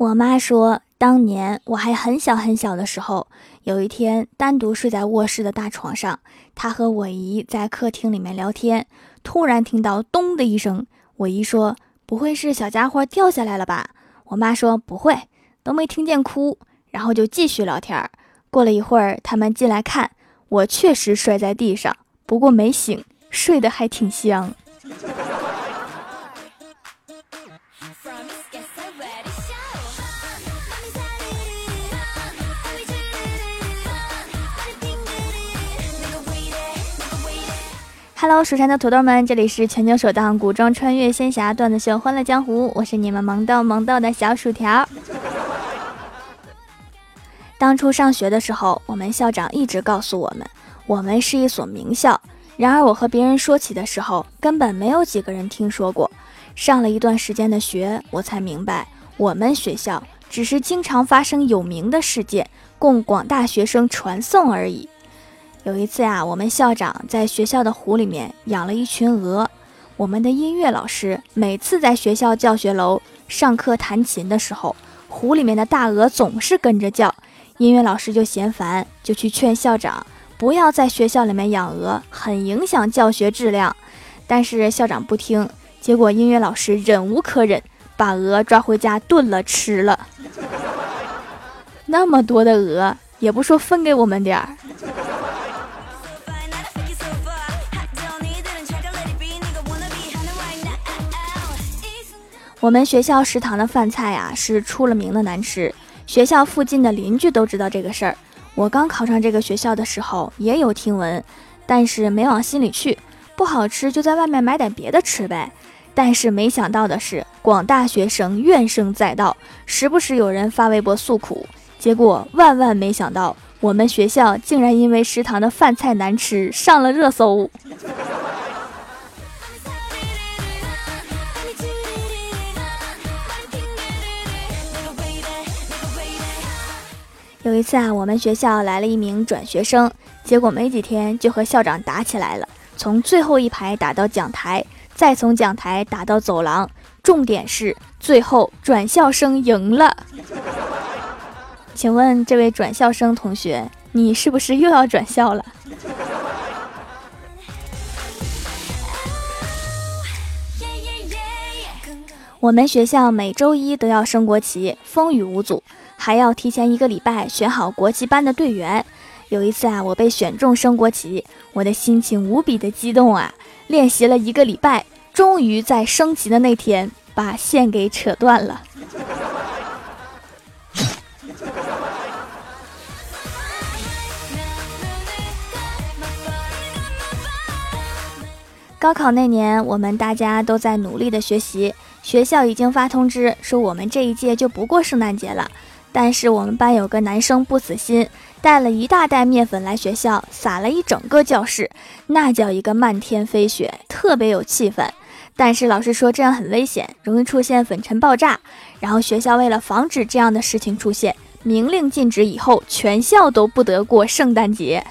我妈说，当年我还很小很小的时候，有一天单独睡在卧室的大床上，她和我姨在客厅里面聊天，突然听到咚的一声。我姨说：“不会是小家伙掉下来了吧？”我妈说：“不会，都没听见哭。”然后就继续聊天。过了一会儿，他们进来看，我确实摔在地上，不过没醒，睡得还挺香。Hello，蜀山的土豆们，这里是全球首档古装穿越仙侠段子秀《欢乐江湖》，我是你们萌豆萌豆的小薯条。当初上学的时候，我们校长一直告诉我们，我们是一所名校。然而我和别人说起的时候，根本没有几个人听说过。上了一段时间的学，我才明白，我们学校只是经常发生有名的事件，供广大学生传颂而已。有一次呀，我们校长在学校的湖里面养了一群鹅。我们的音乐老师每次在学校教学楼上课弹琴的时候，湖里面的大鹅总是跟着叫。音乐老师就嫌烦，就去劝校长不要在学校里面养鹅，很影响教学质量。但是校长不听，结果音乐老师忍无可忍，把鹅抓回家炖了吃了。那么多的鹅，也不说分给我们点儿。我们学校食堂的饭菜呀，是出了名的难吃，学校附近的邻居都知道这个事儿。我刚考上这个学校的时候，也有听闻，但是没往心里去。不好吃就在外面买点别的吃呗。但是没想到的是，广大学生怨声载道，时不时有人发微博诉苦。结果万万没想到，我们学校竟然因为食堂的饭菜难吃上了热搜。有一次啊，我们学校来了一名转学生，结果没几天就和校长打起来了，从最后一排打到讲台，再从讲台打到走廊。重点是最后转校生赢了。请问这位转校生同学，你是不是又要转校了？我们学校每周一都要升国旗，风雨无阻。还要提前一个礼拜选好国旗班的队员。有一次啊，我被选中升国旗，我的心情无比的激动啊！练习了一个礼拜，终于在升旗的那天把线给扯断了。高考那年，我们大家都在努力的学习，学校已经发通知说我们这一届就不过圣诞节了。但是我们班有个男生不死心，带了一大袋面粉来学校，撒了一整个教室，那叫一个漫天飞雪，特别有气氛。但是老师说这样很危险，容易出现粉尘爆炸。然后学校为了防止这样的事情出现，明令禁止以后全校都不得过圣诞节。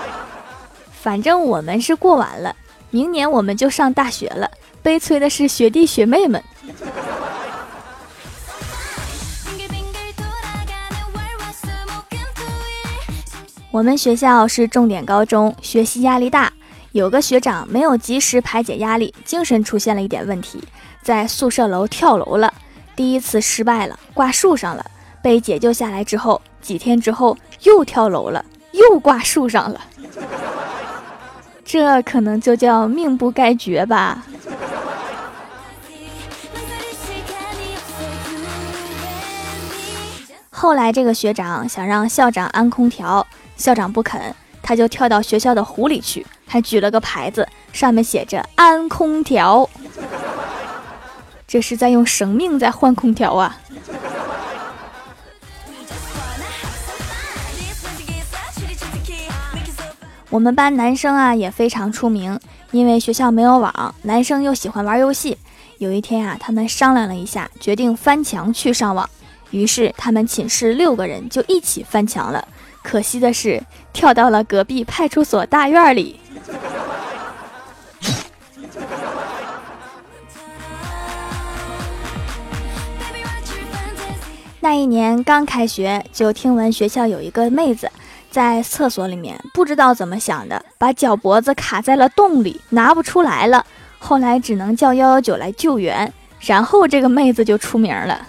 反正我们是过完了，明年我们就上大学了。悲催的是学弟学妹们。我们学校是重点高中，学习压力大。有个学长没有及时排解压力，精神出现了一点问题，在宿舍楼跳楼了。第一次失败了，挂树上了。被解救下来之后，几天之后又跳楼了，又挂树上了。这可能就叫命不该绝吧。后来这个学长想让校长安空调。校长不肯，他就跳到学校的湖里去，还举了个牌子，上面写着“安空调”。这是在用生命在换空调啊！我们班男生啊也非常出名，因为学校没有网，男生又喜欢玩游戏。有一天啊，他们商量了一下，决定翻墙去上网。于是他们寝室六个人就一起翻墙了。可惜的是，跳到了隔壁派出所大院里。那一年刚开学，就听闻学校有一个妹子在厕所里面，不知道怎么想的，把脚脖子卡在了洞里，拿不出来了。后来只能叫幺幺九来救援，然后这个妹子就出名了。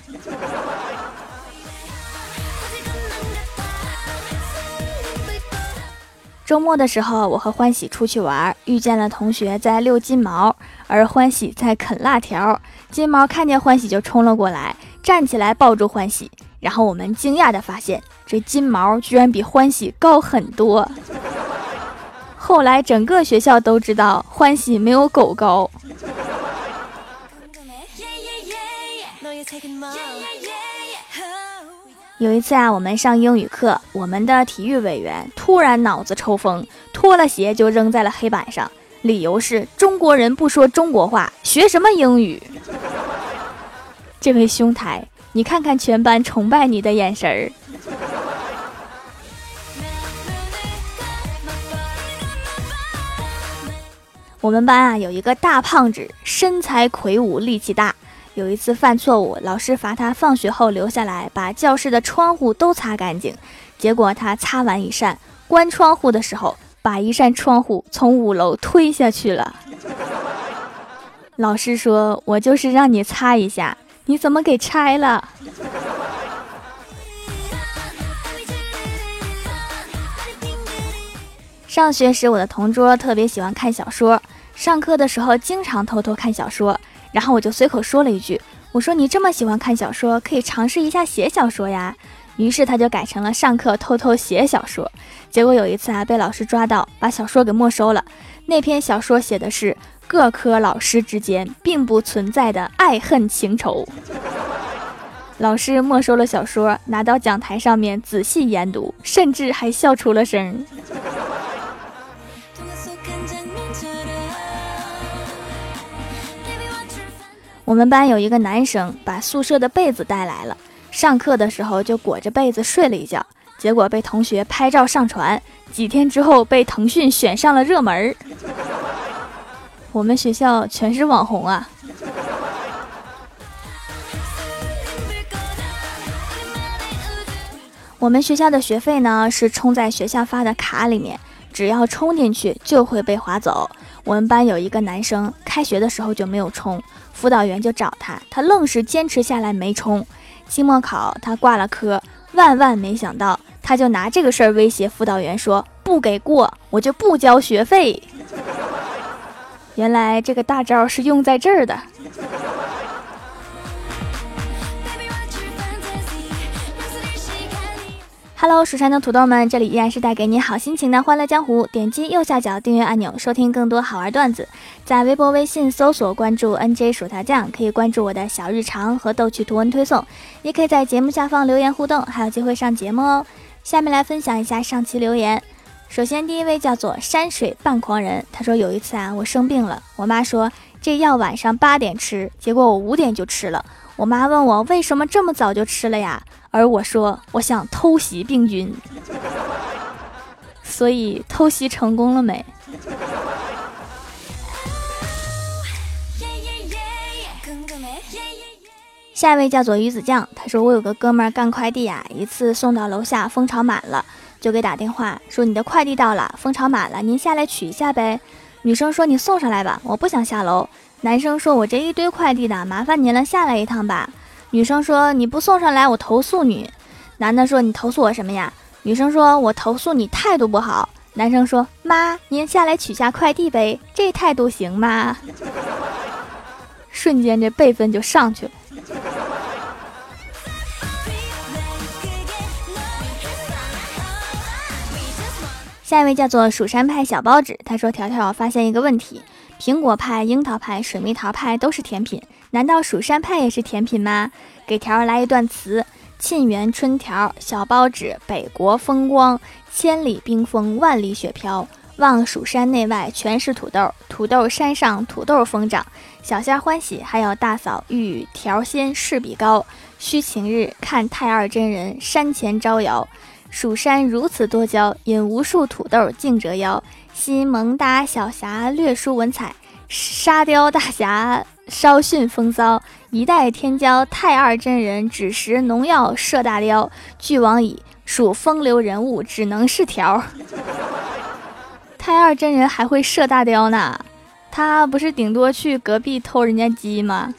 周末的时候，我和欢喜出去玩，遇见了同学在遛金毛，而欢喜在啃辣条。金毛看见欢喜就冲了过来，站起来抱住欢喜。然后我们惊讶的发现，这金毛居然比欢喜高很多。后来整个学校都知道欢喜没有狗高。有一次啊，我们上英语课，我们的体育委员突然脑子抽风，脱了鞋就扔在了黑板上，理由是中国人不说中国话，学什么英语？这位兄台，你看看全班崇拜你的眼神儿。我们班啊有一个大胖子，身材魁梧，力气大。有一次犯错误，老师罚他放学后留下来把教室的窗户都擦干净。结果他擦完一扇，关窗户的时候把一扇窗户从五楼推下去了。老师说：“我就是让你擦一下，你怎么给拆了？”上学时，我的同桌特别喜欢看小说，上课的时候经常偷偷看小说。然后我就随口说了一句：“我说你这么喜欢看小说，可以尝试一下写小说呀。”于是他就改成了上课偷偷写小说。结果有一次啊，被老师抓到，把小说给没收了。那篇小说写的是各科老师之间并不存在的爱恨情仇。老师没收了小说，拿到讲台上面仔细研读，甚至还笑出了声。我们班有一个男生把宿舍的被子带来了，上课的时候就裹着被子睡了一觉，结果被同学拍照上传，几天之后被腾讯选上了热门儿。我们学校全是网红啊！我们学校的学费呢是充在学校发的卡里面，只要充进去就会被划走。我们班有一个男生，开学的时候就没有充。辅导员就找他，他愣是坚持下来没冲。期末考他挂了科，万万没想到，他就拿这个事儿威胁辅导员说：“不给过，我就不交学费。”原来这个大招是用在这儿的。Hello，蜀山的土豆们，这里依然是带给你好心情的欢乐江湖。点击右下角订阅按钮，收听更多好玩段子。在微博、微信搜索关注 NJ 薯条酱，可以关注我的小日常和逗趣图文推送，也可以在节目下方留言互动，还有机会上节目哦。下面来分享一下上期留言。首先，第一位叫做山水半狂人，他说有一次啊，我生病了，我妈说这药晚上八点吃，结果我五点就吃了。我妈问我为什么这么早就吃了呀？而我说我想偷袭病菌，所以偷袭成功了没？下一位叫做鱼子酱，他说我有个哥们儿干快递呀，一次送到楼下蜂巢满了，就给打电话说你的快递到了，蜂巢满了，您下来取一下呗。女生说你送上来吧，我不想下楼。男生说：“我这一堆快递的，麻烦您了，下来一趟吧。”女生说：“你不送上来，我投诉你。”男的说：“你投诉我什么呀？”女生说：“我投诉你态度不好。”男生说：“妈，您下来取下快递呗，这态度行吗？”瞬间这辈分就上去了。下一位叫做蜀山派小包子，他说：“条条发现一个问题。”苹果派、樱桃派、水蜜桃派都是甜品，难道蜀山派也是甜品吗？给条儿来一段词：沁园春条，小包子，北国风光，千里冰封，万里雪飘。望蜀山内外全是土豆，土豆山上土豆疯长。小仙欢喜，还有大嫂遇条仙势比高。须晴日看太二真人山前招摇，蜀山如此多娇，引无数土豆竞折腰。新萌哒小侠略输文采，沙雕大侠稍逊风骚，一代天骄太二真人只识农药射大雕，俱往矣，属风流人物，只能是条。太二真人还会射大雕呢，他不是顶多去隔壁偷人家鸡吗？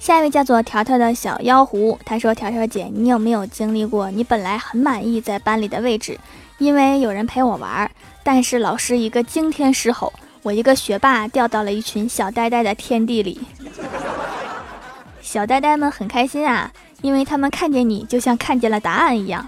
下一位叫做条条的小妖狐，他说：“条条姐，你有没有经历过？你本来很满意在班里的位置，因为有人陪我玩，但是老师一个惊天狮吼，我一个学霸掉到了一群小呆呆的天地里。小呆呆们很开心啊，因为他们看见你就像看见了答案一样。”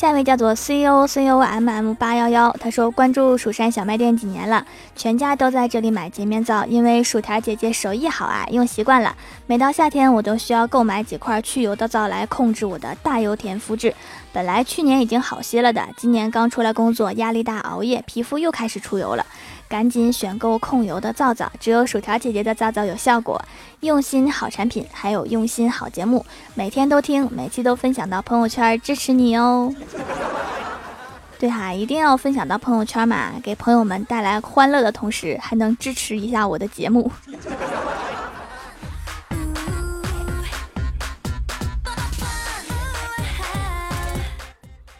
下一位叫做 C O C O M M 八幺幺，他说关注蜀山小卖店几年了，全家都在这里买洁面皂，因为薯条姐姐手艺好啊，用习惯了。每到夏天，我都需要购买几块去油的皂来控制我的大油田肤质。本来去年已经好些了的，今年刚出来工作，压力大，熬夜，皮肤又开始出油了。赶紧选购控油的皂皂，只有薯条姐姐的皂皂有效果。用心好产品，还有用心好节目，每天都听，每期都分享到朋友圈支持你哦。对哈，一定要分享到朋友圈嘛，给朋友们带来欢乐的同时，还能支持一下我的节目。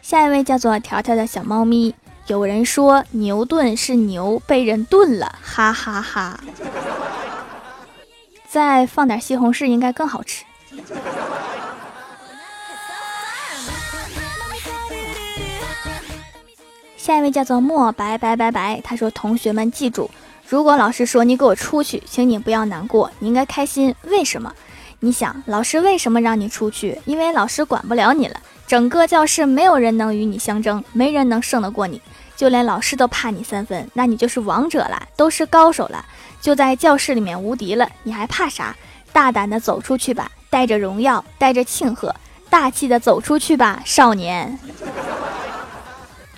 下一位叫做条条的小猫咪。有人说牛顿是牛被人炖了，哈哈哈！再放点西红柿应该更好吃。下一位叫做墨白白白白，他说：“同学们记住，如果老师说你给我出去，请你不要难过，你应该开心。为什么？你想，老师为什么让你出去？因为老师管不了你了，整个教室没有人能与你相争，没人能胜得过你。”就连老师都怕你三分，那你就是王者了，都是高手了，就在教室里面无敌了，你还怕啥？大胆的走出去吧，带着荣耀，带着庆贺，大气的走出去吧，少年。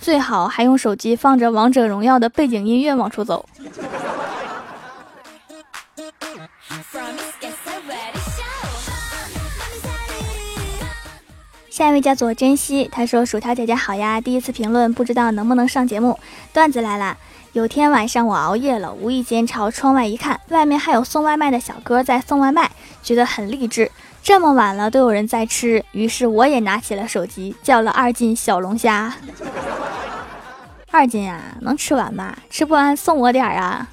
最好还用手机放着王者荣耀的背景音乐往出走。下一位叫做珍惜，他说：“薯条姐姐好呀，第一次评论，不知道能不能上节目。段子来了，有天晚上我熬夜了，无意间朝窗外一看，外面还有送外卖的小哥在送外卖，觉得很励志。这么晚了都有人在吃，于是我也拿起了手机，叫了二斤小龙虾。二斤啊，能吃完吗？吃不完送我点儿啊。”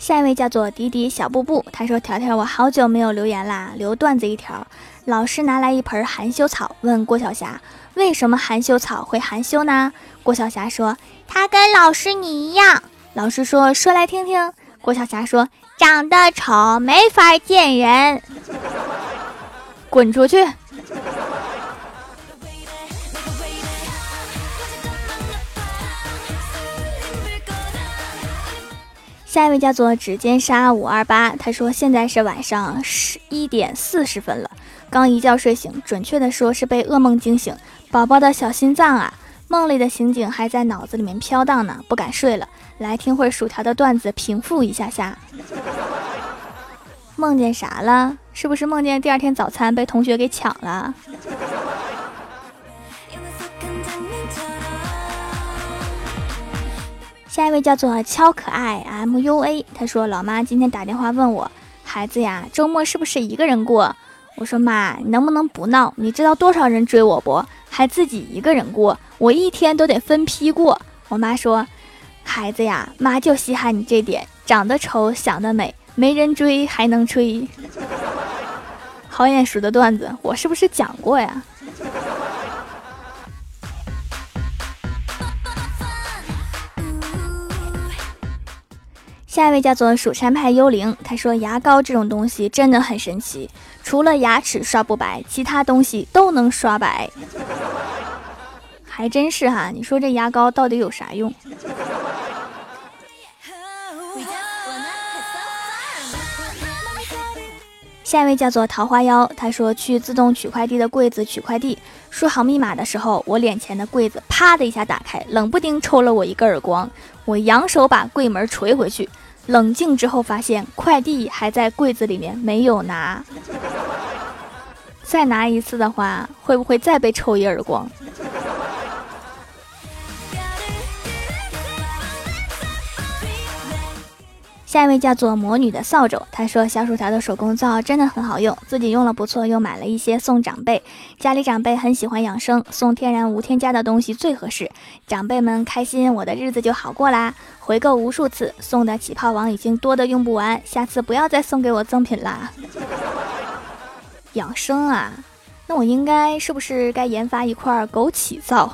下一位叫做迪迪小布布，他说：“条条，我好久没有留言啦，留段子一条。老师拿来一盆含羞草，问郭晓霞，为什么含羞草会含羞呢？郭晓霞说，他跟老师你一样。老师说，说来听听。郭晓霞说，长得丑，没法见人。滚出去。”下一位叫做指尖沙五二八，他说现在是晚上十一点四十分了，刚一觉睡醒，准确的说是被噩梦惊醒，宝宝的小心脏啊，梦里的情景还在脑子里面飘荡呢，不敢睡了，来听会薯条的段子平复一下下。梦见啥了？是不是梦见第二天早餐被同学给抢了？下一位叫做敲可爱 M U A，他说：“老妈今天打电话问我，孩子呀，周末是不是一个人过？”我说：“妈，你能不能不闹？你知道多少人追我不？还自己一个人过，我一天都得分批过。”我妈说：“孩子呀，妈就稀罕你这点，长得丑，想得美，没人追还能吹。”好眼熟的段子，我是不是讲过呀？下一位叫做蜀山派幽灵，他说牙膏这种东西真的很神奇，除了牙齿刷不白，其他东西都能刷白。还真是哈，你说这牙膏到底有啥用？下一位叫做桃花妖，他说去自动取快递的柜子取快递，输好密码的时候，我脸前的柜子啪的一下打开，冷不丁抽了我一个耳光。我扬手把柜门捶回去，冷静之后发现快递还在柜子里面没有拿。再拿一次的话，会不会再被抽一耳光？下一位叫做魔女的扫帚，她说小薯条的手工皂真的很好用，自己用了不错，又买了一些送长辈。家里长辈很喜欢养生，送天然无添加的东西最合适。长辈们开心，我的日子就好过啦。回购无数次，送的起泡网已经多的用不完，下次不要再送给我赠品啦。养生啊，那我应该是不是该研发一块枸杞皂？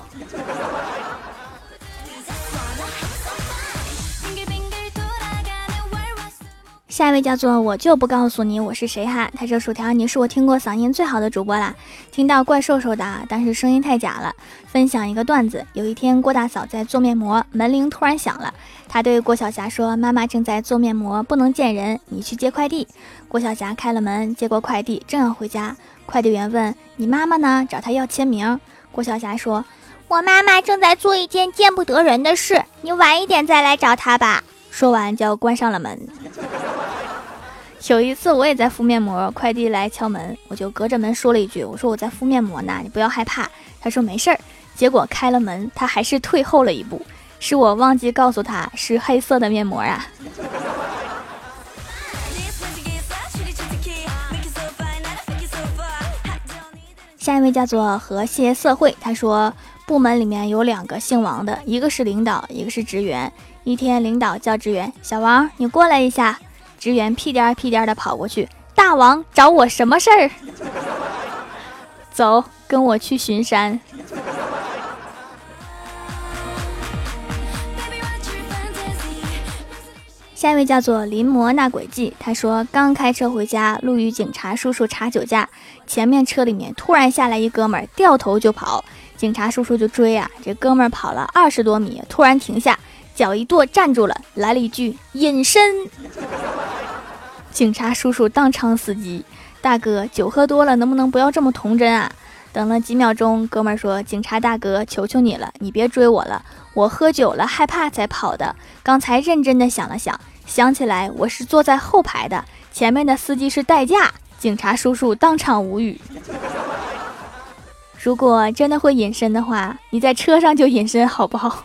下一位叫做我就不告诉你我是谁哈，他说薯条你是我听过嗓音最好的主播啦，听到怪兽兽的，但是声音太假了。分享一个段子，有一天郭大嫂在做面膜，门铃突然响了，她对郭晓霞说：“妈妈正在做面膜，不能见人，你去接快递。”郭晓霞开了门，接过快递，正要回家，快递员问：“你妈妈呢？找她要签名。”郭晓霞说：“我妈妈正在做一件见不得人的事，你晚一点再来找她吧。”说完就要关上了门。有一次我也在敷面膜，快递来敲门，我就隔着门说了一句：“我说我在敷面膜呢，你不要害怕。”他说没事儿。结果开了门，他还是退后了一步，是我忘记告诉他是黑色的面膜啊。下一位叫做和谐社会，他说部门里面有两个姓王的，一个是领导，一个是职员。一天，领导叫职员小王，你过来一下。职员屁颠儿屁颠儿的跑过去，大王找我什么事儿？走，跟我去巡山。下一位叫做临摹那轨迹，他说刚开车回家，路遇警察叔叔查酒驾，前面车里面突然下来一哥们儿，掉头就跑，警察叔叔就追啊，这哥们儿跑了二十多米，突然停下。脚一跺，站住了，来了一句隐身。警察叔叔当场死机。大哥，酒喝多了，能不能不要这么童真啊？等了几秒钟，哥们儿说：“警察大哥，求求你了，你别追我了，我喝酒了，害怕才跑的。刚才认真的想了想，想起来我是坐在后排的，前面的司机是代驾。”警察叔叔当场无语。如果真的会隐身的话，你在车上就隐身好不好？